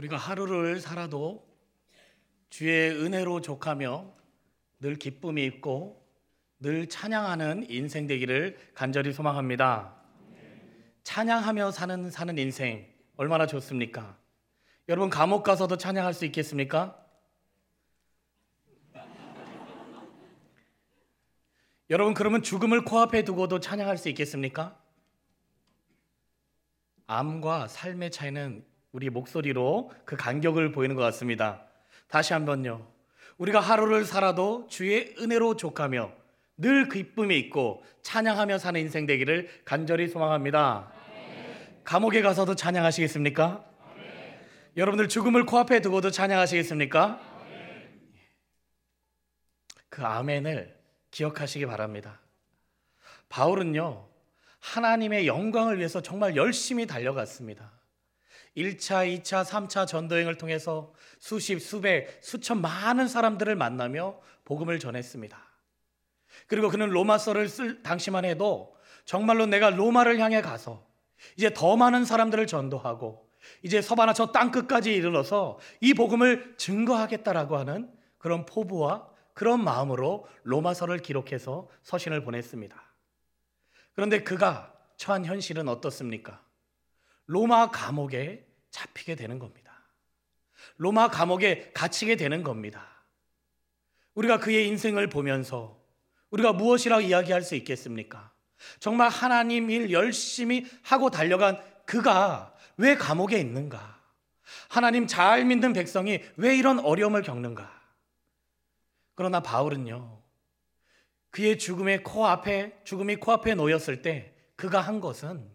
우리가 하루를 살아도 주의 은혜로 족하며 늘 기쁨이 있고 늘 찬양하는 인생 되기를 간절히 소망합니다. 찬양하며 사는 사는 인생 얼마나 좋습니까? 여러분 감옥 가서도 찬양할 수 있겠습니까? 여러분 그러면 죽음을 코앞에 두고도 찬양할 수 있겠습니까? 암과 삶의 차이는 우리 목소리로 그 간격을 보이는 것 같습니다. 다시 한번요. 우리가 하루를 살아도 주의 은혜로 족하며 늘 기쁨이 있고 찬양하며 사는 인생 되기를 간절히 소망합니다. 감옥에 가서도 찬양하시겠습니까? 여러분들 죽음을 코앞에 두고도 찬양하시겠습니까? 그 아멘을 기억하시기 바랍니다. 바울은요, 하나님의 영광을 위해서 정말 열심히 달려갔습니다. 1차, 2차, 3차 전도행을 통해서 수십, 수백, 수천 많은 사람들을 만나며 복음을 전했습니다. 그리고 그는 로마서를 쓸 당시만 해도 정말로 내가 로마를 향해 가서 이제 더 많은 사람들을 전도하고 이제 서바나 저 땅끝까지 이르러서 이 복음을 증거하겠다라고 하는 그런 포부와 그런 마음으로 로마서를 기록해서 서신을 보냈습니다. 그런데 그가 처한 현실은 어떻습니까? 로마 감옥에 잡히게 되는 겁니다. 로마 감옥에 갇히게 되는 겁니다. 우리가 그의 인생을 보면서 우리가 무엇이라고 이야기할 수 있겠습니까? 정말 하나님 일 열심히 하고 달려간 그가 왜 감옥에 있는가? 하나님 잘 믿는 백성이 왜 이런 어려움을 겪는가? 그러나 바울은요, 그의 죽음의 코앞에, 죽음이 코앞에 놓였을 때 그가 한 것은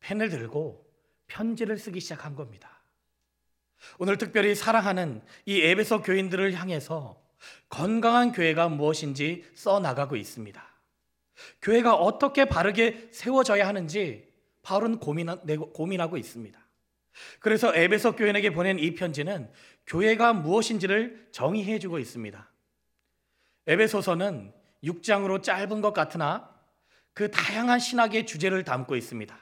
펜을 들고 편지를 쓰기 시작한 겁니다. 오늘 특별히 사랑하는 이 에베소 교인들을 향해서 건강한 교회가 무엇인지 써 나가고 있습니다. 교회가 어떻게 바르게 세워져야 하는지 바울은 고민하고 있습니다. 그래서 에베소 교인에게 보낸 이 편지는 교회가 무엇인지를 정의해 주고 있습니다. 에베소서는 6장으로 짧은 것 같으나 그 다양한 신학의 주제를 담고 있습니다.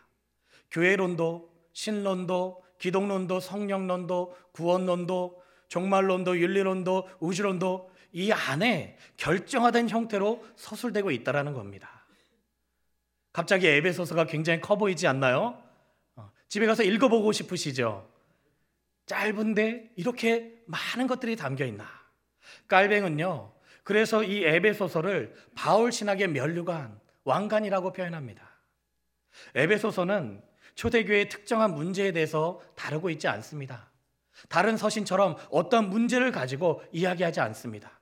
교회론도, 신론도, 기독론도, 성령론도, 구원론도, 종말론도, 윤리론도, 우주론도 이 안에 결정화된 형태로 서술되고 있다라는 겁니다. 갑자기 에베소서가 굉장히 커 보이지 않나요? 어, 집에 가서 읽어보고 싶으시죠? 짧은데 이렇게 많은 것들이 담겨 있나? 깔뱅은요. 그래서 이 에베소서를 바울 신학의 면류관, 왕관이라고 표현합니다. 에베소서는 초대교회의 특정한 문제에 대해서 다루고 있지 않습니다. 다른 서신처럼 어떤 문제를 가지고 이야기하지 않습니다.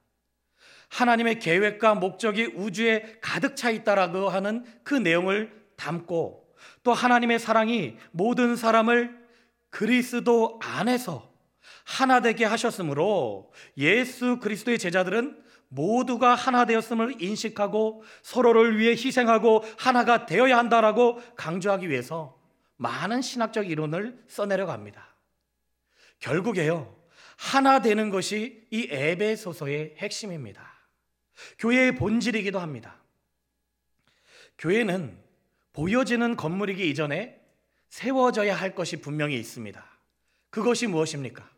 하나님의 계획과 목적이 우주에 가득 차 있다라고 하는 그 내용을 담고 또 하나님의 사랑이 모든 사람을 그리스도 안에서 하나 되게 하셨으므로 예수 그리스도의 제자들은 모두가 하나 되었음을 인식하고 서로를 위해 희생하고 하나가 되어야 한다라고 강조하기 위해서 많은 신학적 이론을 써내려갑니다. 결국에요. 하나 되는 것이 이 에베소서의 핵심입니다. 교회의 본질이기도 합니다. 교회는 보여지는 건물이기 이전에 세워져야 할 것이 분명히 있습니다. 그것이 무엇입니까?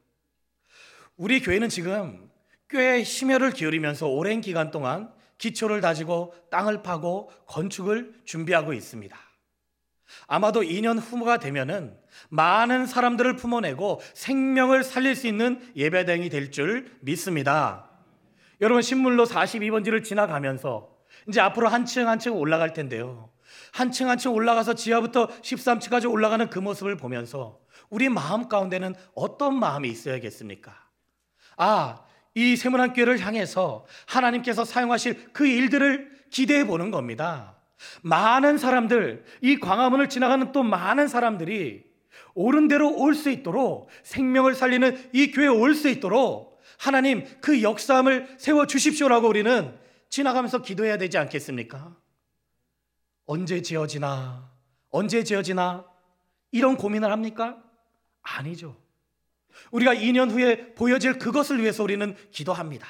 우리 교회는 지금 꽤 심혈을 기울이면서 오랜 기간 동안 기초를 다지고 땅을 파고 건축을 준비하고 있습니다. 아마도 2년 후가 되면은 많은 사람들을 품어내고 생명을 살릴 수 있는 예배당이 될 줄 믿습니다. 여러분 신물로 42번지를 지나가면서 이제 앞으로 한층 한층 올라갈 텐데요. 한층 한층 올라가서 지하부터 13층까지 올라가는 그 모습을 보면서 우리 마음 가운데는 어떤 마음이 있어야겠습니까? 아, 이 세문안 교회를 향해서 하나님께서 사용하실 그 일들을 기대해 보는 겁니다. 많은 사람들, 이 광화문을 지나가는 또 많은 사람들이 옳은 대로 올 수 있도록 생명을 살리는 이 교회에 올 수 있도록 하나님 그 역사함을 세워 주십시오라고 우리는 지나가면서 기도해야 되지 않겠습니까? 언제 지어지나? 언제 지어지나? 이런 고민을 합니까? 아니죠. 우리가 2년 후에 보여질 그것을 위해서 우리는 기도합니다.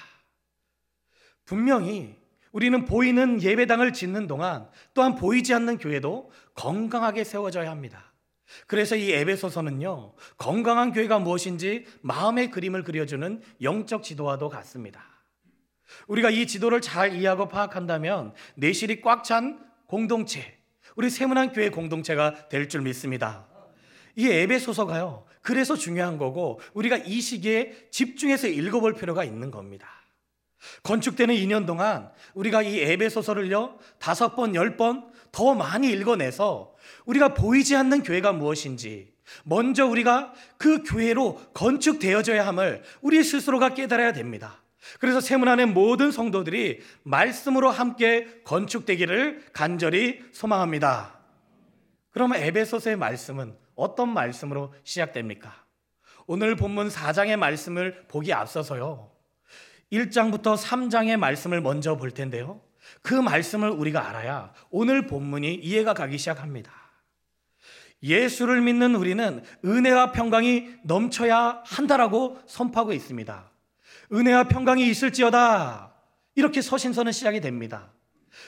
분명히 우리는 보이는 예배당을 짓는 동안 또한 보이지 않는 교회도 건강하게 세워져야 합니다. 그래서 이 에베소서는요, 건강한 교회가 무엇인지 마음의 그림을 그려주는 영적 지도와도 같습니다. 우리가 이 지도를 잘 이해하고 파악한다면 내실이 꽉 찬 공동체, 우리 세문안 교회 공동체가 될 줄 믿습니다. 이 에베소서가요, 그래서 중요한 거고 우리가 이 시기에 집중해서 읽어볼 필요가 있는 겁니다. 건축되는 2년 동안 우리가 이 에베소서를요, 다섯 번, 열 번 더 많이 읽어내서 우리가 보이지 않는 교회가 무엇인지 먼저 우리가 그 교회로 건축되어져야 함을 우리 스스로가 깨달아야 됩니다. 그래서 세문안의 모든 성도들이 말씀으로 함께 건축되기를 간절히 소망합니다. 그러면 에베소서의 말씀은 어떤 말씀으로 시작됩니까? 오늘 본문 4장의 말씀을 보기 앞서서요. 1장부터 3장의 말씀을 먼저 볼 텐데요. 그 말씀을 우리가 알아야 오늘 본문이 이해가 가기 시작합니다. 예수를 믿는 우리는 은혜와 평강이 넘쳐야 한다라고 선포하고 있습니다. 은혜와 평강이 있을지어다. 이렇게 서신서는 시작이 됩니다.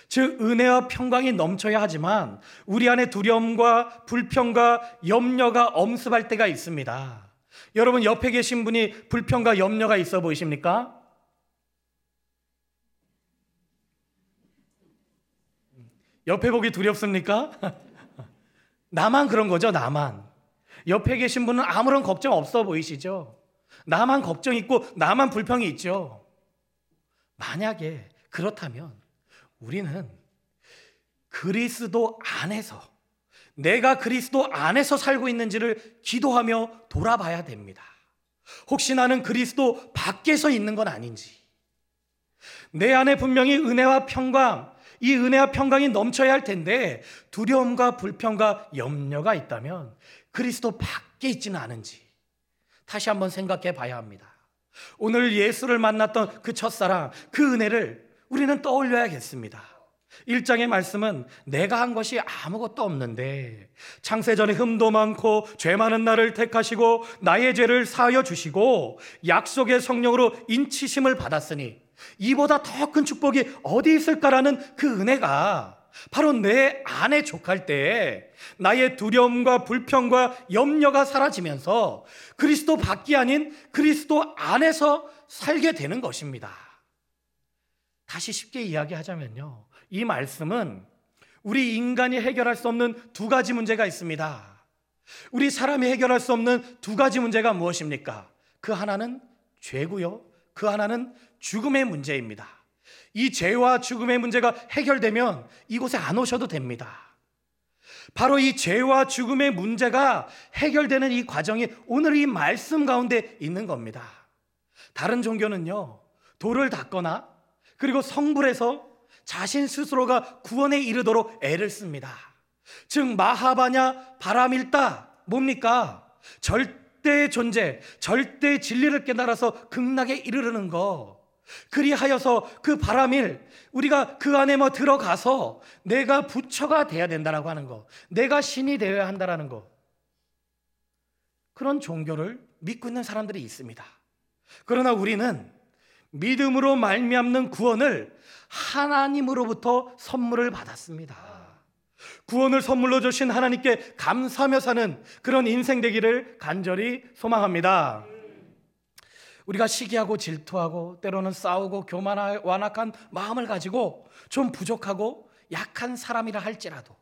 즉, 은혜와 평강이 넘쳐야 하지만 우리 안에 두려움과 불평과 염려가 엄습할 때가 있습니다. 여러분, 옆에 계신 분이 불평과 염려가 있어 보이십니까? 옆에 보기 두렵습니까? 나만 그런 거죠, 나만. 옆에 계신 분은 아무런 걱정 없어 보이시죠? 나만 걱정 있고 나만 불평이 있죠. 만약에 그렇다면 우리는 그리스도 안에서 내가 그리스도 안에서 살고 있는지를 기도하며 돌아봐야 됩니다. 혹시 나는 그리스도 밖에서 있는 건 아닌지. 내 안에 분명히 은혜와 평강, 이 은혜와 평강이 넘쳐야 할 텐데 두려움과 불평과 염려가 있다면 그리스도 밖에 있지는 않은지 다시 한번 생각해 봐야 합니다. 오늘 예수를 만났던 그 첫사랑, 그 은혜를 우리는 떠올려야겠습니다. 1장의 말씀은 내가 한 것이 아무것도 없는데 창세전에 흠도 많고 죄 많은 나를 택하시고 나의 죄를 사하여 주시고 약속의 성령으로 인치심을 받았으니 이보다 더 큰 축복이 어디 있을까라는 그 은혜가 바로 내 안에 족할 때 나의 두려움과 불평과 염려가 사라지면서 그리스도 밖이 아닌 그리스도 안에서 살게 되는 것입니다. 다시 쉽게 이야기하자면요. 이 말씀은 우리 인간이 해결할 수 없는 두 가지 문제가 있습니다. 우리 사람이 해결할 수 없는 두 가지 문제가 무엇입니까? 그 하나는 죄고요. 그 하나는 죽음의 문제입니다. 이 죄와 죽음의 문제가 해결되면 이곳에 안 오셔도 됩니다. 바로 이 죄와 죽음의 문제가 해결되는 이 과정이 오늘 이 말씀 가운데 있는 겁니다. 다른 종교는요, 돌을 닦거나 그리고 성불해서 자신 스스로가 구원에 이르도록 애를 씁니다. 즉, 마하바냐 바람일다. 뭡니까? 절대의 존재, 절대의 진리를 깨달아서 극락에 이르르는 거. 그리하여서 그 바람일 우리가 그 안에 뭐 들어가서 내가 부처가 돼야 된다라고 하는 거. 내가 신이 되어야 한다라는 거. 그런 종교를 믿고 있는 사람들이 있습니다. 그러나 우리는 믿음으로 말미암는 구원을 하나님으로부터 선물을 받았습니다. 구원을 선물로 주신 하나님께 감사하며 사는 그런 인생 되기를 간절히 소망합니다. 우리가 시기하고 질투하고 때로는 싸우고 교만하 완악한 마음을 가지고 좀 부족하고 약한 사람이라 할지라도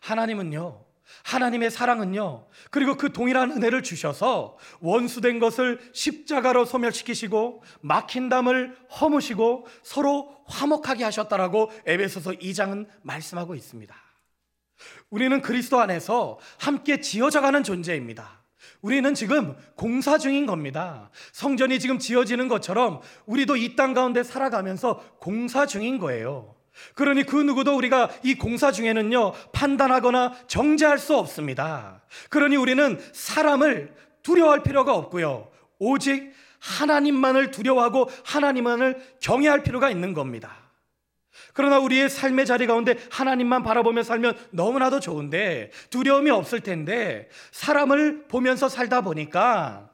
하나님은요. 하나님의 사랑은요. 그리고 그 동일한 은혜를 주셔서 원수된 것을 십자가로 소멸시키시고 막힌 담을 허무시고 서로 화목하게 하셨다라고 에베소서 2장은 말씀하고 있습니다. 우리는 그리스도 안에서 함께 지어져 가는 존재입니다. 우리는 지금 공사 중인 겁니다. 성전이 지금 지어지는 것처럼 우리도 이 땅 가운데 살아가면서 공사 중인 거예요. 그러니 그 누구도 우리가 이 공사 중에는요, 판단하거나 정죄할 수 없습니다. 그러니 우리는 사람을 두려워할 필요가 없고요. 오직 하나님만을 두려워하고 하나님만을 경외할 필요가 있는 겁니다. 그러나 우리의 삶의 자리 가운데 하나님만 바라보며 살면 너무나도 좋은데 두려움이 없을 텐데 사람을 보면서 살다 보니까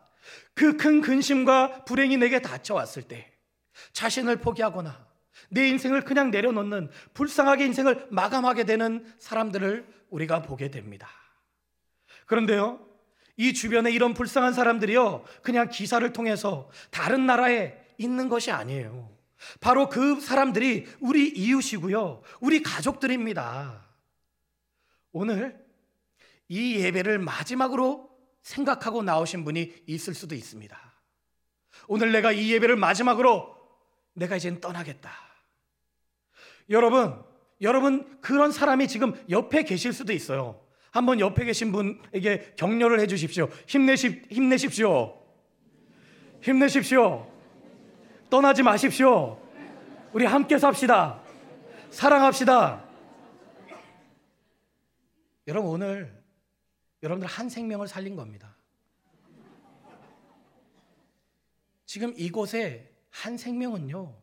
그 큰 근심과 불행이 내게 닥쳐왔을 때 자신을 포기하거나 내 인생을 그냥 내려놓는 불쌍하게 인생을 마감하게 되는 사람들을 우리가 보게 됩니다. 그런데요, 이 주변에 이런 불쌍한 사람들이요, 그냥 기사를 통해서 다른 나라에 있는 것이 아니에요. 바로 그 사람들이 우리 이웃이고요, 우리 가족들입니다. 오늘 이 예배를 마지막으로 생각하고 나오신 분이 있을 수도 있습니다. 오늘 내가 이 예배를 마지막으로 내가 이젠 떠나겠다. 여러분, 여러분 그런 사람이 지금 옆에 계실 수도 있어요. 한번 옆에 계신 분에게 격려를 해 주십시오. 힘내십 힘내십시오. 힘내십시오. 떠나지 마십시오. 우리 함께 삽시다. 사랑합시다. 여러분 오늘 여러분들 한 생명을 살린 겁니다. 지금 이곳에 한 생명은요,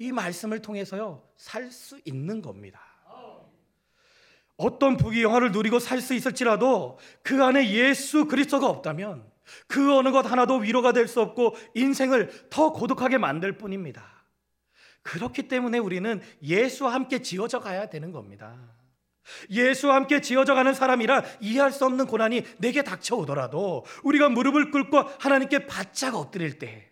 이 말씀을 통해서요, 살 수 있는 겁니다. 어떤 부귀영화를 누리고 살 수 있을지라도 그 안에 예수 그리스도가 없다면 그 어느 것 하나도 위로가 될 수 없고 인생을 더 고독하게 만들 뿐입니다. 그렇기 때문에 우리는 예수와 함께 지어져 가야 되는 겁니다. 예수와 함께 지어져 가는 사람이라 이해할 수 없는 고난이 내게 닥쳐오더라도 우리가 무릎을 꿇고 하나님께 바짝 엎드릴 때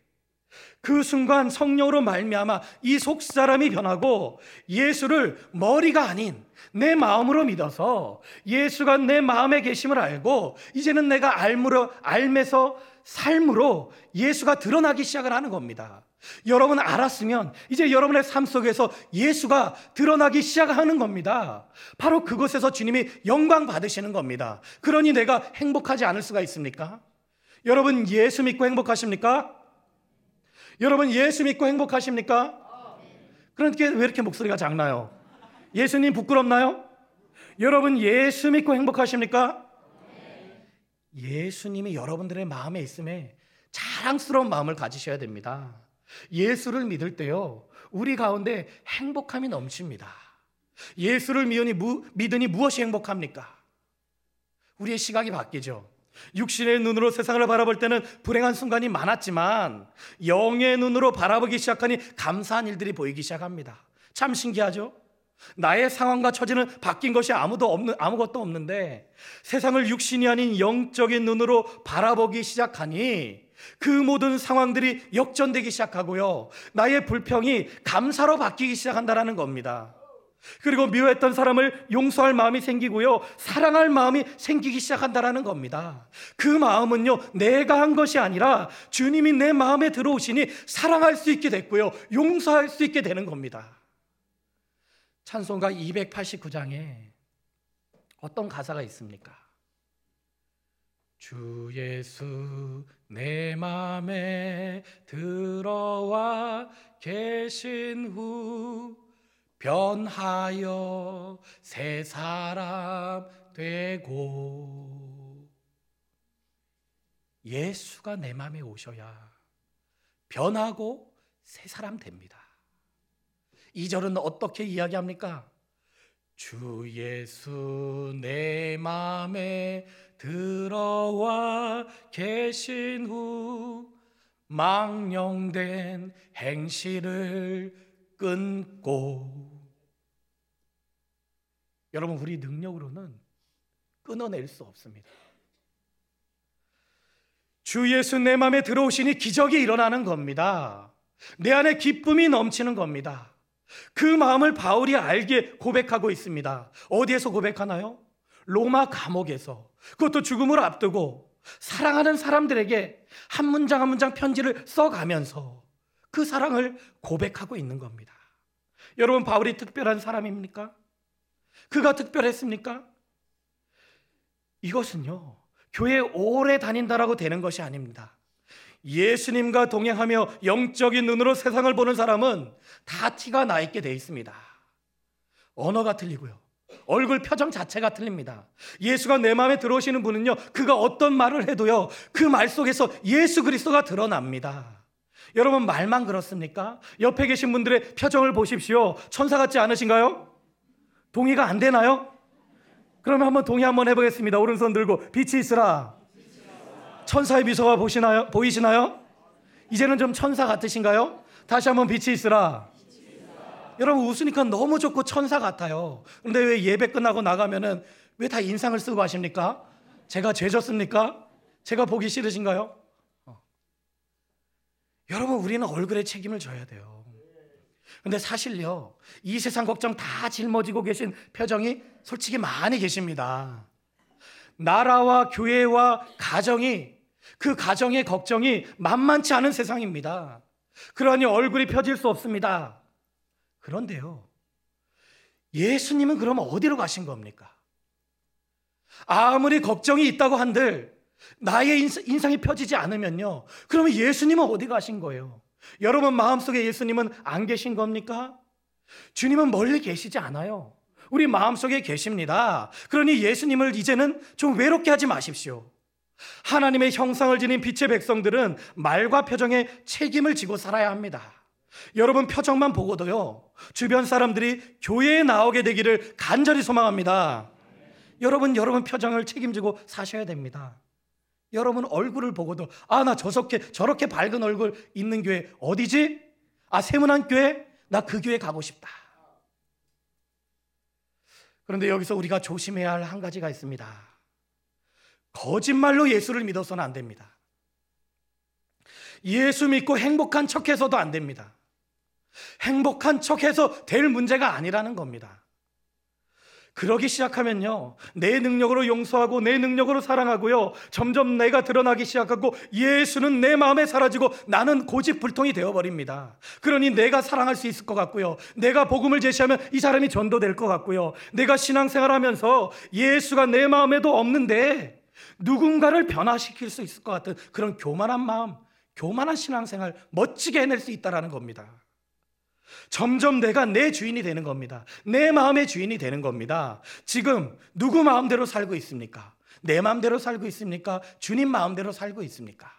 그 순간 성령으로 말미암아 이 속 사람이 변하고 예수를 머리가 아닌 내 마음으로 믿어서 예수가 내 마음에 계심을 알고 이제는 내가 알므로 알면서 삶으로 예수가 드러나기 시작을 하는 겁니다. 여러분 알았으면 이제 여러분의 삶 속에서 예수가 드러나기 시작하는 겁니다. 바로 그곳에서 주님이 영광 받으시는 겁니다. 그러니 내가 행복하지 않을 수가 있습니까? 여러분 예수 믿고 행복하십니까? 여러분 예수 믿고 행복하십니까? 그러니까 왜 이렇게 목소리가 작나요? 예수님 부끄럽나요? 여러분 예수 믿고 행복하십니까? 예수님이 여러분들의 마음에 있음에 자랑스러운 마음을 가지셔야 됩니다. 예수를 믿을 때요, 우리 가운데 행복함이 넘칩니다. 예수를 믿으니, 무, 믿으니 무엇이 행복합니까? 우리의 시각이 바뀌죠. 육신의 눈으로 세상을 바라볼 때는 불행한 순간이 많았지만 영의 눈으로 바라보기 시작하니 감사한 일들이 보이기 시작합니다. 참 신기하죠? 나의 상황과 처지는 바뀐 것이 아무도 없는 아무것도 없는데 세상을 육신이 아닌 영적인 눈으로 바라보기 시작하니 그 모든 상황들이 역전되기 시작하고요. 나의 불평이 감사로 바뀌기 시작한다라는 겁니다. 그리고 미워했던 사람을 용서할 마음이 생기고요. 사랑할 마음이 생기기 시작한다라는 겁니다. 그 마음은요, 내가 한 것이 아니라 주님이 내 마음에 들어오시니 사랑할 수 있게 됐고요. 용서할 수 있게 되는 겁니다. 찬송가 289장에 어떤 가사가 있습니까? 주 예수 내 맘에 들어와 계신 후 변하여 새 사람 되고 예수가 내 맘에 오셔야 변하고 새 사람 됩니다. 이 절은 어떻게 이야기합니까? 주 예수 내 맘에 들어와 계신 후 망령된 행실을 끊고 여러분 우리 능력으로는 끊어낼 수 없습니다. 주 예수 내 마음에 들어오시니 기적이 일어나는 겁니다. 내 안에 기쁨이 넘치는 겁니다. 그 마음을 바울이 알게 고백하고 있습니다. 어디에서 고백하나요? 로마 감옥에서. 그것도 죽음을 앞두고 사랑하는 사람들에게 한 문장 한 문장 편지를 써가면서 그 사랑을 고백하고 있는 겁니다. 여러분, 바울이 특별한 사람입니까? 그가 특별했습니까? 이것은요, 교회 오래 다닌다라고 되는 것이 아닙니다. 예수님과 동행하며 영적인 눈으로 세상을 보는 사람은 다 티가 나 있게 돼 있습니다. 언어가 틀리고요. 얼굴 표정 자체가 틀립니다. 예수가 내 마음에 들어오시는 분은요, 그가 어떤 말을 해도요, 그 말 속에서 예수 그리스도가 드러납니다. 여러분, 말만 그렇습니까? 옆에 계신 분들의 표정을 보십시오. 천사 같지 않으신가요? 동의가 안 되나요? 그러면 한번 동의 한번 해보겠습니다. 오른손 들고 빛이 있으라. 천사의 미소가 보시나요? 보이시나요? 이제는 좀 천사 같으신가요? 다시 한번 빛이 있으라. 여러분 웃으니까 너무 좋고 천사 같아요. 근데 왜 예배 끝나고 나가면은 왜 다 인상을 쓰고 하십니까? 제가 죄졌습니까? 제가 보기 싫으신가요? 어. 여러분, 우리는 얼굴에 책임을 져야 돼요. 근데 사실요, 이 세상 걱정 다 짊어지고 계신 표정이 솔직히 많이 계십니다. 나라와 교회와 가정이 그 가정의 걱정이 만만치 않은 세상입니다. 그러니 얼굴이 펴질 수 없습니다. 그런데요, 예수님은 그럼 어디로 가신 겁니까? 아무리 걱정이 있다고 한들 나의 인상이 펴지지 않으면요. 그러면 예수님은 어디 가신 거예요? 여러분 마음속에 예수님은 안 계신 겁니까? 주님은 멀리 계시지 않아요. 우리 마음속에 계십니다. 그러니 예수님을 이제는 좀 외롭게 하지 마십시오. 하나님의 형상을 지닌 빛의 백성들은 말과 표정에 책임을 지고 살아야 합니다. 여러분 표정만 보고도요. 주변 사람들이 교회에 나오게 되기를 간절히 소망합니다. 여러분 여러분 표정을 책임지고 사셔야 됩니다. 여러분 얼굴을 보고도 아 나 저렇게 저렇게 밝은 얼굴 있는 교회 어디지? 아 세문안 교회? 나 그 교회 가고 싶다. 그런데 여기서 우리가 조심해야 할 한 가지가 있습니다. 거짓말로 예수를 믿어서는 안 됩니다. 예수 믿고 행복한 척 해서도 안 됩니다. 행복한 척 해서 될 문제가 아니라는 겁니다. 그러기 시작하면요. 내 능력으로 용서하고 내 능력으로 사랑하고요. 점점 내가 드러나기 시작하고 예수는 내 마음에 사라지고 나는 고집불통이 되어버립니다. 그러니 내가 사랑할 수 있을 것 같고요. 내가 복음을 제시하면 이 사람이 전도될 것 같고요. 내가 신앙생활 하면서 예수가 내 마음에도 없는데 누군가를 변화시킬 수 있을 것 같은 그런 교만한 마음, 교만한 신앙생활 멋지게 해낼 수 있다라는 겁니다. 점점 내가 내 주인이 되는 겁니다. 내 마음의 주인이 되는 겁니다. 지금 누구 마음대로 살고 있습니까? 내 마음대로 살고 있습니까? 주님 마음대로 살고 있습니까?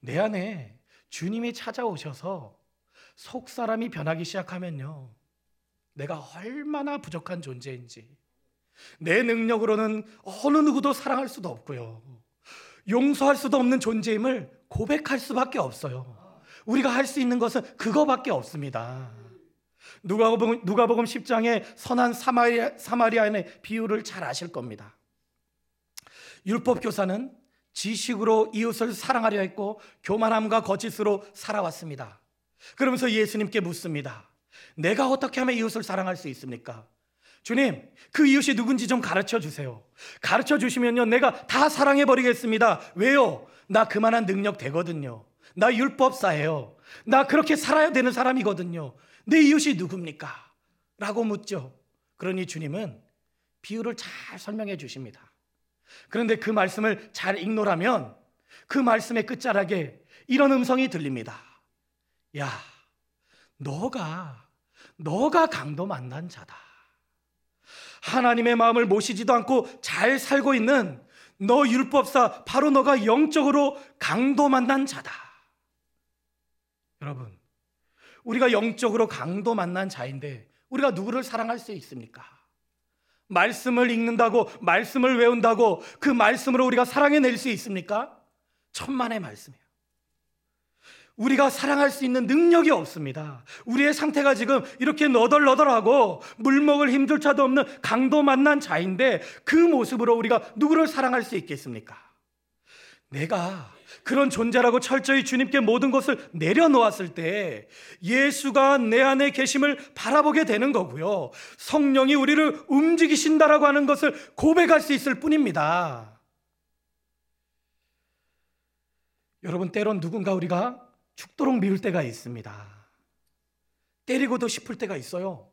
내 안에 주님이 찾아오셔서 속 사람이 변하기 시작하면요. 내가 얼마나 부족한 존재인지 내 능력으로는 어느 누구도 사랑할 수도 없고요. 용서할 수도 없는 존재임을 고백할 수밖에 없어요. 우리가 할 수 있는 것은 그거밖에 없습니다. 누가복음, 누가복음 10장의 선한 사마리아, 사마리아인의 비유를 잘 아실 겁니다. 율법 교사는 지식으로 이웃을 사랑하려 했고 교만함과 거짓으로 살아왔습니다. 그러면서 예수님께 묻습니다. 내가 어떻게 하면 이웃을 사랑할 수 있습니까? 주님, 그 이웃이 누군지 좀 가르쳐 주세요. 가르쳐 주시면요, 내가 다 사랑해 버리겠습니다. 왜요? 나 그만한 능력 되거든요. 나 율법사예요. 나 그렇게 살아야 되는 사람이거든요. 내 이웃이 누굽니까? 라고 묻죠. 그러니 주님은 비유를 잘 설명해 주십니다. 그런데 그 말씀을 잘 igno라면 그 말씀의 끝자락에 이런 음성이 들립니다. 야, 너가, 너가 강도 만난 자다. 하나님의 마음을 모시지도 않고 잘 살고 있는 너 율법사, 바로 너가 영적으로 강도 만난 자다. 여러분, 우리가 영적으로 강도 만난 자인데 우리가 누구를 사랑할 수 있습니까? 말씀을 읽는다고, 말씀을 외운다고 그 말씀으로 우리가 사랑해낼 수 있습니까? 천만의 말씀이에요. 우리가 사랑할 수 있는 능력이 없습니다. 우리의 상태가 지금 이렇게 너덜너덜하고 물먹을 힘조차도 없는 강도 만난 자인데 그 모습으로 우리가 누구를 사랑할 수 있겠습니까? 내가 그런 존재라고 철저히 주님께 모든 것을 내려놓았을 때 예수가 내 안에 계심을 바라보게 되는 거고요. 성령이 우리를 움직이신다라고 하는 것을 고백할 수 있을 뿐입니다. 여러분, 때론 누군가 우리가 죽도록 미울 때가 있습니다. 때리고도 싶을 때가 있어요.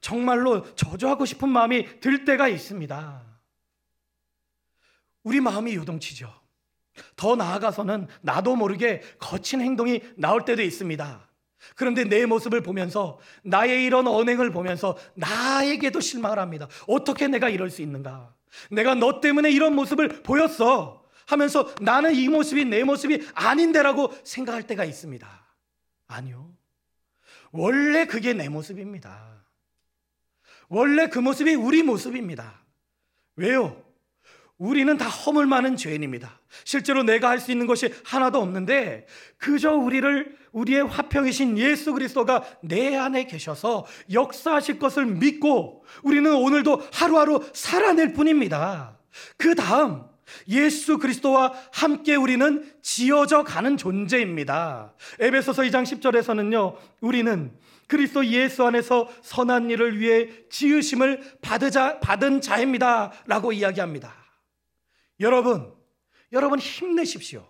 정말로 저주하고 싶은 마음이 들 때가 있습니다. 우리 마음이 요동치죠. 더 나아가서는 나도 모르게 거친 행동이 나올 때도 있습니다. 그런데 내 모습을 보면서 나의 이런 언행을 보면서 나에게도 실망을 합니다. 어떻게 내가 이럴 수 있는가? 내가 너 때문에 이런 모습을 보였어. 하면서 나는 이 모습이 내 모습이 아닌데라고 생각할 때가 있습니다. 아니요. 원래 그게 내 모습입니다. 원래 그 모습이 우리 모습입니다. 왜요? 우리는 다 허물 많은 죄인입니다. 실제로 내가 할 수 있는 것이 하나도 없는데 그저 우리를 우리의 화평이신 예수 그리스도가 내 안에 계셔서 역사하실 것을 믿고 우리는 오늘도 하루하루 살아낼 뿐입니다. 그 다음 예수 그리스도와 함께 우리는 지어져 가는 존재입니다. 에베소서 2장 10절에서는요. 우리는 그리스도 예수 안에서 선한 일을 위해 지으심을 받으자, 받은 자입니다 라고 이야기합니다. 여러분, 여러분 힘내십시오.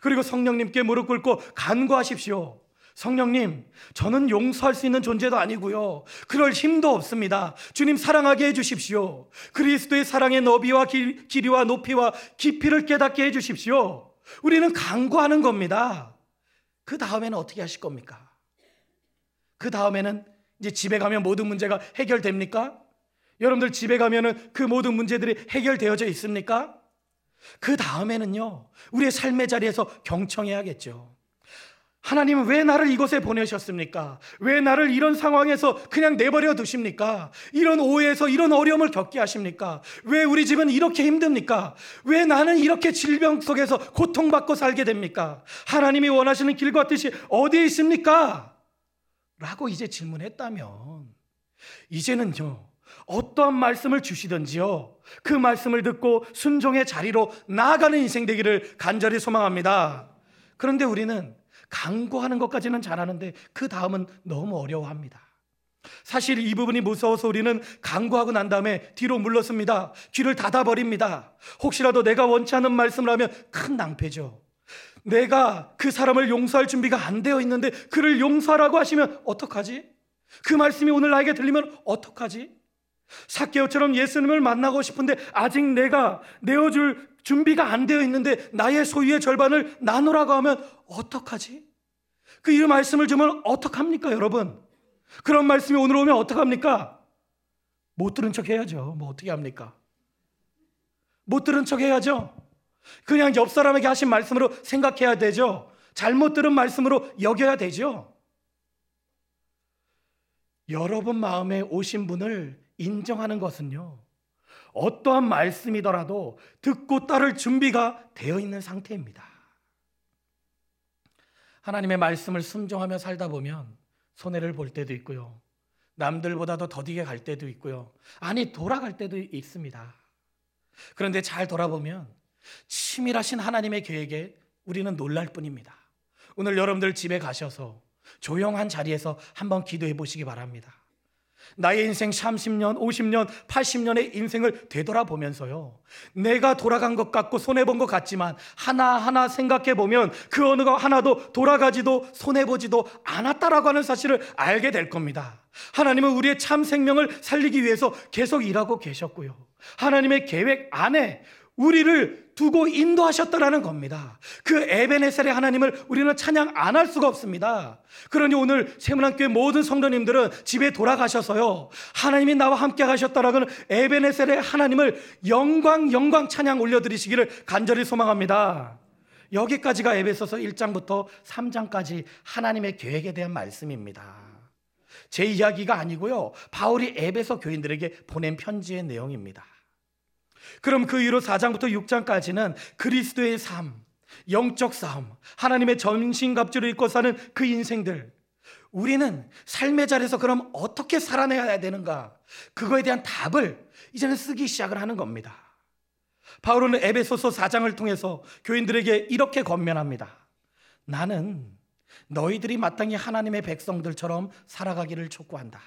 그리고 성령님께 무릎 꿇고 간구하십시오. 성령님, 저는 용서할 수 있는 존재도 아니고요. 그럴 힘도 없습니다. 주님 사랑하게 해주십시오. 그리스도의 사랑의 너비와 길, 길이와 높이와 깊이를 깨닫게 해주십시오. 우리는 간구하는 겁니다. 그 다음에는 어떻게 하실 겁니까? 그 다음에는 이제 집에 가면 모든 문제가 해결됩니까? 여러분들 집에 가면은 그 모든 문제들이 해결되어져 있습니까? 그 다음에는요, 우리의 삶의 자리에서 경청해야겠죠. 하나님은 왜 나를 이곳에 보내셨습니까? 왜 나를 이런 상황에서 그냥 내버려 두십니까? 이런 오해에서 이런 어려움을 겪게 하십니까? 왜 우리 집은 이렇게 힘듭니까? 왜 나는 이렇게 질병 속에서 고통받고 살게 됩니까? 하나님이 원하시는 길과 뜻이 어디에 있습니까? 라고 이제 질문했다면, 이제는요, 어떠한 말씀을 주시든지요, 그 말씀을 듣고 순종의 자리로 나아가는 인생 되기를 간절히 소망합니다. 그런데 우리는 강구하는 것까지는 잘하는데 그 다음은 너무 어려워합니다. 사실 이 부분이 무서워서 우리는 강구하고 난 다음에 뒤로 물렀습니다. 귀를 닫아버립니다. 혹시라도 내가 원치 않는 말씀을 하면 큰 낭패죠. 내가 그 사람을 용서할 준비가 안 되어 있는데 그를 용서하라고 하시면 어떡하지? 그 말씀이 오늘 나에게 들리면 어떡하지? 사케오처럼 예수님을 만나고 싶은데 아직 내가 내어줄 준비가 안 되어 있는데 나의 소유의 절반을 나누라고 하면 어떡하지? 그 이 말씀을 주면 어떡합니까, 여러분? 그런 말씀이 오늘 오면 어떡합니까? 못 들은 척 해야죠. 뭐 어떻게 합니까? 못 들은 척 해야죠. 그냥 옆 사람에게 하신 말씀으로 생각해야 되죠. 잘못 들은 말씀으로 여겨야 되죠. 여러분 마음에 오신 분을 인정하는 것은요. 어떠한 말씀이더라도 듣고 따를 준비가 되어 있는 상태입니다. 하나님의 말씀을 순종하며 살다 보면 손해를 볼 때도 있고요. 남들보다도 더디게 갈 때도 있고요. 아니, 돌아갈 때도 있습니다. 그런데 잘 돌아보면 치밀하신 하나님의 계획에 우리는 놀랄 뿐입니다. 오늘 여러분들 집에 가셔서 조용한 자리에서 한번 기도해 보시기 바랍니다. 나의 인생 30년, 50년, 80년의 인생을 되돌아보면서요. 내가 돌아간 것 같고 손해본 것 같지만 하나하나 생각해 보면 그 어느 거 하나도 돌아가지도 손해보지도 않았다라고 하는 사실을 알게 될 겁니다. 하나님은 우리의 참 생명을 살리기 위해서 계속 일하고 계셨고요. 하나님의 계획 안에 우리를 두고 인도하셨다라는 겁니다. 그 에베네셀의 하나님을 우리는 찬양 안 할 수가 없습니다. 그러니 오늘 세문안교회 모든 성도님들은 집에 돌아가셔서요. 하나님이 나와 함께 하셨다라는 에베네셀의 하나님을 영광 영광 찬양 올려드리시기를 간절히 소망합니다. 여기까지가 에베소서 1장부터 3장까지 하나님의 계획에 대한 말씀입니다. 제 이야기가 아니고요. 바울이 에베소 교인들에게 보낸 편지의 내용입니다. 그럼 그 이후로 4장부터 6장까지는 그리스도의 삶, 영적 싸움, 하나님의 전신갑주를 입고 사는 그 인생들. 우리는 삶의 자리에서 그럼 어떻게 살아내야 되는가? 그거에 대한 답을 이제는 쓰기 시작을 하는 겁니다. 바울은 에베소서 4장을 통해서 교인들에게 이렇게 권면합니다. 나는 너희들이 마땅히 하나님의 백성들처럼 살아가기를 촉구한다.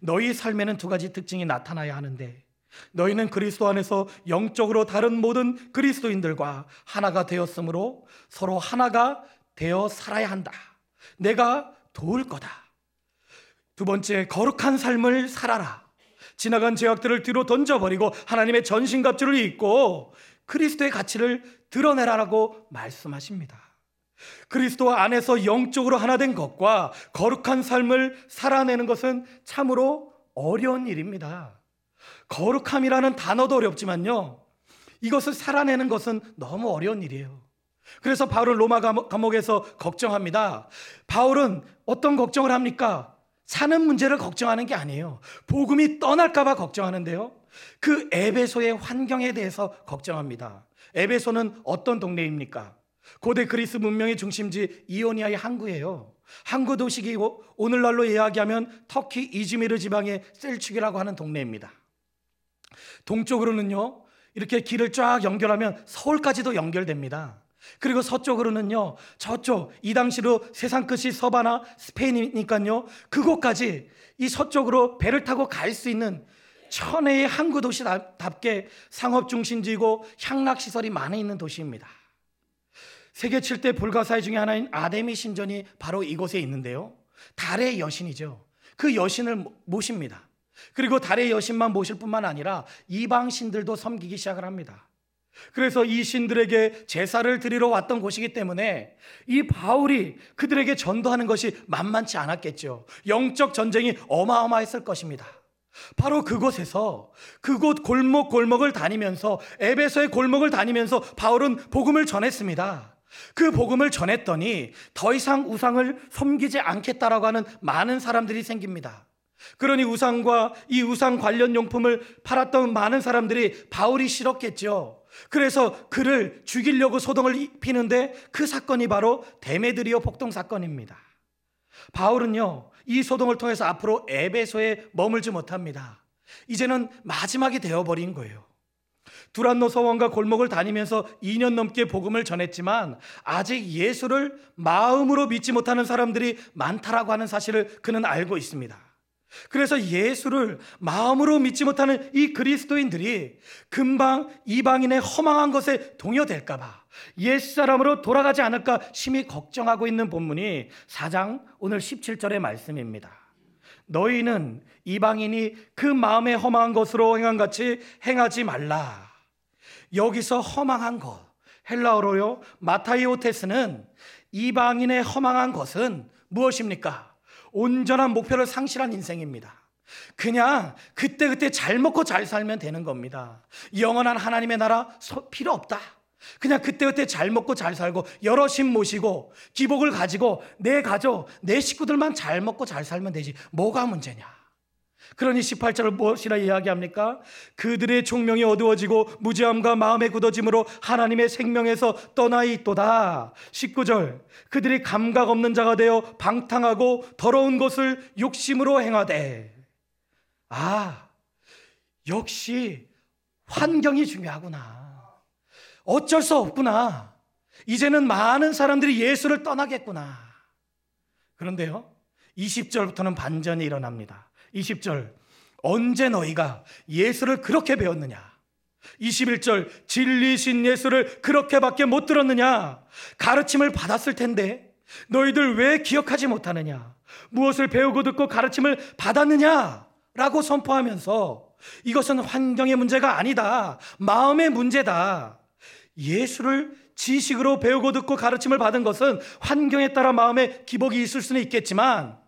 너희 삶에는 두 가지 특징이 나타나야 하는데 너희는 그리스도 안에서 영적으로 다른 모든 그리스도인들과 하나가 되었으므로 서로 하나가 되어 살아야 한다. 내가 도울 거다. 두 번째, 거룩한 삶을 살아라. 지나간 죄악들을 뒤로 던져버리고 하나님의 전신갑주를 입고 그리스도의 가치를 드러내라라고 말씀하십니다. 그리스도 안에서 영적으로 하나 된 것과 거룩한 삶을 살아내는 것은 참으로 어려운 일입니다. 거룩함이라는 단어도 어렵지만요. 이것을 살아내는 것은 너무 어려운 일이에요. 그래서 바울은 로마 감옥에서 걱정합니다. 바울은 어떤 걱정을 합니까? 사는 문제를 걱정하는 게 아니에요. 복음이 떠날까봐 걱정하는데요. 그 에베소의 환경에 대해서 걱정합니다. 에베소는 어떤 동네입니까? 고대 그리스 문명의 중심지 이오니아의 항구예요. 항구 도시이고 오늘날로 이야기하면 터키 이즈미르 지방의 셀축이라고 하는 동네입니다. 동쪽으로는요, 이렇게 길을 쫙 연결하면 서울까지도 연결됩니다. 그리고 서쪽으로는요, 저쪽, 이 당시로 세상 끝이 서바나 스페인이니까요, 그곳까지 이 서쪽으로 배를 타고 갈 수 있는 천혜의 항구 도시답게 상업 중심지이고 향락 시설이 많이 있는 도시입니다. 세계 7대 불가사의 중에 하나인 아데미 신전이 바로 이곳에 있는데요. 달의 여신이죠. 그 여신을 모십니다. 그리고 달의 여신만 모실 뿐만 아니라 이방 신들도 섬기기 시작을 합니다. 그래서 이 신들에게 제사를 드리러 왔던 곳이기 때문에 이 바울이 그들에게 전도하는 것이 만만치 않았겠죠. 영적 전쟁이 어마어마했을 것입니다. 바로 그곳에서 그곳 골목 골목을 다니면서 에베소의 골목을 다니면서 바울은 복음을 전했습니다. 그 복음을 전했더니 더 이상 우상을 섬기지 않겠다라고 하는 많은 사람들이 생깁니다. 그러니 우상과 이 우상 관련 용품을 팔았던 많은 사람들이 바울이 싫었겠죠. 그래서 그를 죽이려고 소동을 피는데 그 사건이 바로 데메드리오 폭동 사건입니다. 바울은요, 이 소동을 통해서 앞으로 에베소에 머물지 못합니다. 이제는 마지막이 되어버린 거예요. 두란노 서원과 골목을 다니면서 2년 넘게 복음을 전했지만 아직 예수를 마음으로 믿지 못하는 사람들이 많다라고 하는 사실을 그는 알고 있습니다. 그래서 예수를 마음으로 믿지 못하는 이 그리스도인들이 금방 이방인의 허망한 것에 동요될까봐 옛사람으로 돌아가지 않을까 심히 걱정하고 있는 본문이 4장 오늘 17절의 말씀입니다. 너희는 이방인이 그 마음에 허망한 것으로 행한 같이 행하지 말라. 여기서 허망한 것, 헬라어로요, 마타이오테스는 이방인의 허망한 것은 무엇입니까? 온전한 목표를 상실한 인생입니다. 그냥 그때그때 잘 먹고 잘 살면 되는 겁니다. 영원한 하나님의 나라 필요 없다. 그냥 그때그때 잘 먹고 잘 살고 여럿신 모시고 기복을 가지고 내 가족, 내 식구들만 잘 먹고 잘 살면 되지. 뭐가 문제냐? 그러니 18절을 무엇이라 이야기합니까? 그들의 총명이 어두워지고 무지함과 마음의 굳어짐으로 하나님의 생명에서 떠나 있도다. 19절 그들이 감각 없는 자가 되어 방탕하고 더러운 것을 욕심으로 행하되 아 역시 환경이 중요하구나. 어쩔 수 없구나. 이제는 많은 사람들이 예수를 떠나겠구나. 그런데요. 20절부터는 반전이 일어납니다. 20절 언제 너희가 예수를 그렇게 배웠느냐? 21절 진리신 예수를 그렇게밖에 못 들었느냐? 가르침을 받았을 텐데 너희들 왜 기억하지 못하느냐? 무엇을 배우고 듣고 가르침을 받았느냐? 라고 선포하면서 이것은 환경의 문제가 아니다. 마음의 문제다. 예수를 지식으로 배우고 듣고 가르침을 받은 것은 환경에 따라 마음에 기복이 있을 수는 있겠지만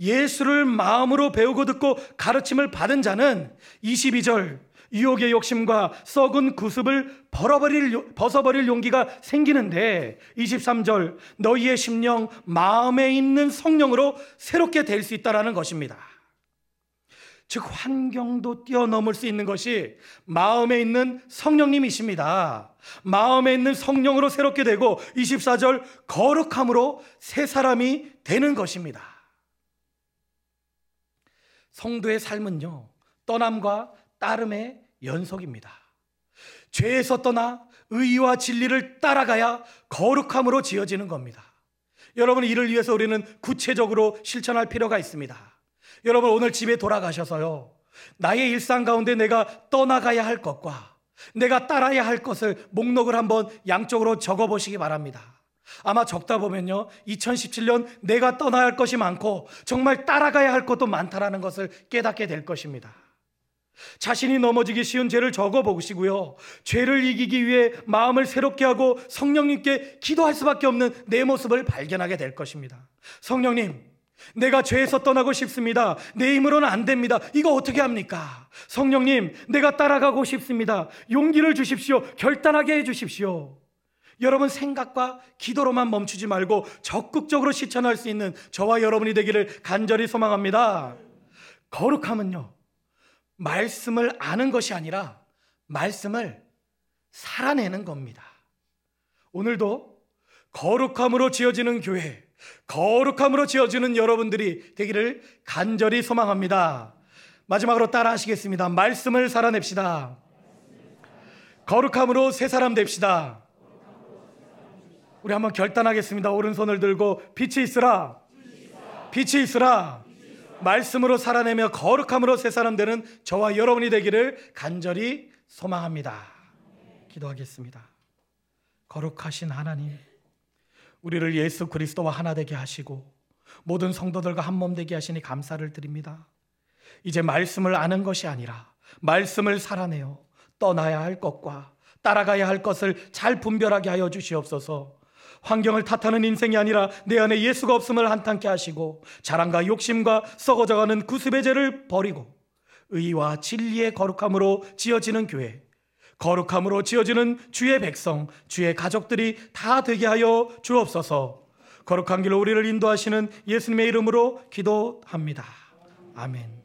예수를 마음으로 배우고 듣고 가르침을 받은 자는 22절 유혹의 욕심과 썩은 구습을 벌어버릴, 벗어버릴 용기가 생기는데 23절 너희의 심령 마음에 있는 성령으로 새롭게 될 수 있다라는 것입니다. 즉 환경도 뛰어넘을 수 있는 것이 마음에 있는 성령님이십니다. 마음에 있는 성령으로 새롭게 되고 24절 거룩함으로 새 사람이 되는 것입니다. 성도의 삶은요, 떠남과 따름의 연속입니다. 죄에서 떠나 의와 진리를 따라가야 거룩함으로 지어지는 겁니다. 여러분, 이를 위해서 우리는 구체적으로 실천할 필요가 있습니다. 여러분, 오늘 집에 돌아가셔서요, 나의 일상 가운데 내가 떠나가야 할 것과 내가 따라야 할 것을 목록을 한번 양쪽으로 적어 보시기 바랍니다. 아마 적다 보면요. 2017년 내가 떠나야 할 것이 많고 정말 따라가야 할 것도 많다라는 것을 깨닫게 될 것입니다. 자신이 넘어지기 쉬운 죄를 적어 보시고요. 죄를 이기기 위해 마음을 새롭게 하고 성령님께 기도할 수밖에 없는 내 모습을 발견하게 될 것입니다. 성령님, 내가 죄에서 떠나고 싶습니다. 내 힘으로는 안 됩니다. 이거 어떻게 합니까? 성령님, 내가 따라가고 싶습니다. 용기를 주십시오. 결단하게 해 주십시오. 여러분 생각과 기도로만 멈추지 말고 적극적으로 실천할 수 있는 저와 여러분이 되기를 간절히 소망합니다. 거룩함은요, 말씀을 아는 것이 아니라 말씀을 살아내는 겁니다. 오늘도 거룩함으로 지어지는 교회, 거룩함으로 지어지는 여러분들이 되기를 간절히 소망합니다. 마지막으로 따라 하시겠습니다. 말씀을 살아냅시다. 거룩함으로 새 사람 됩시다. 우리 한번 결단하겠습니다. 오른손을 들고 빛이 있으라. 빛이 있으라. 말씀으로 살아내며 거룩함으로 새 사람 되는 저와 여러분이 되기를 간절히 소망합니다. 기도하겠습니다. 거룩하신 하나님, 우리를 예수 그리스도와 하나 되게 하시고 모든 성도들과 한 몸 되게 하시니 감사를 드립니다. 이제 말씀을 아는 것이 아니라 말씀을 살아내어 떠나야 할 것과 따라가야 할 것을 잘 분별하게 하여 주시옵소서. 환경을 탓하는 인생이 아니라 내 안에 예수가 없음을 한탄케 하시고 자랑과 욕심과 썩어져가는 구습의 죄를 버리고 의와 진리의 거룩함으로 지어지는 교회, 거룩함으로 지어지는 주의 백성, 주의 가족들이 다 되게 하여 주옵소서. 거룩한 길로 우리를 인도하시는 예수님의 이름으로 기도합니다. 아멘.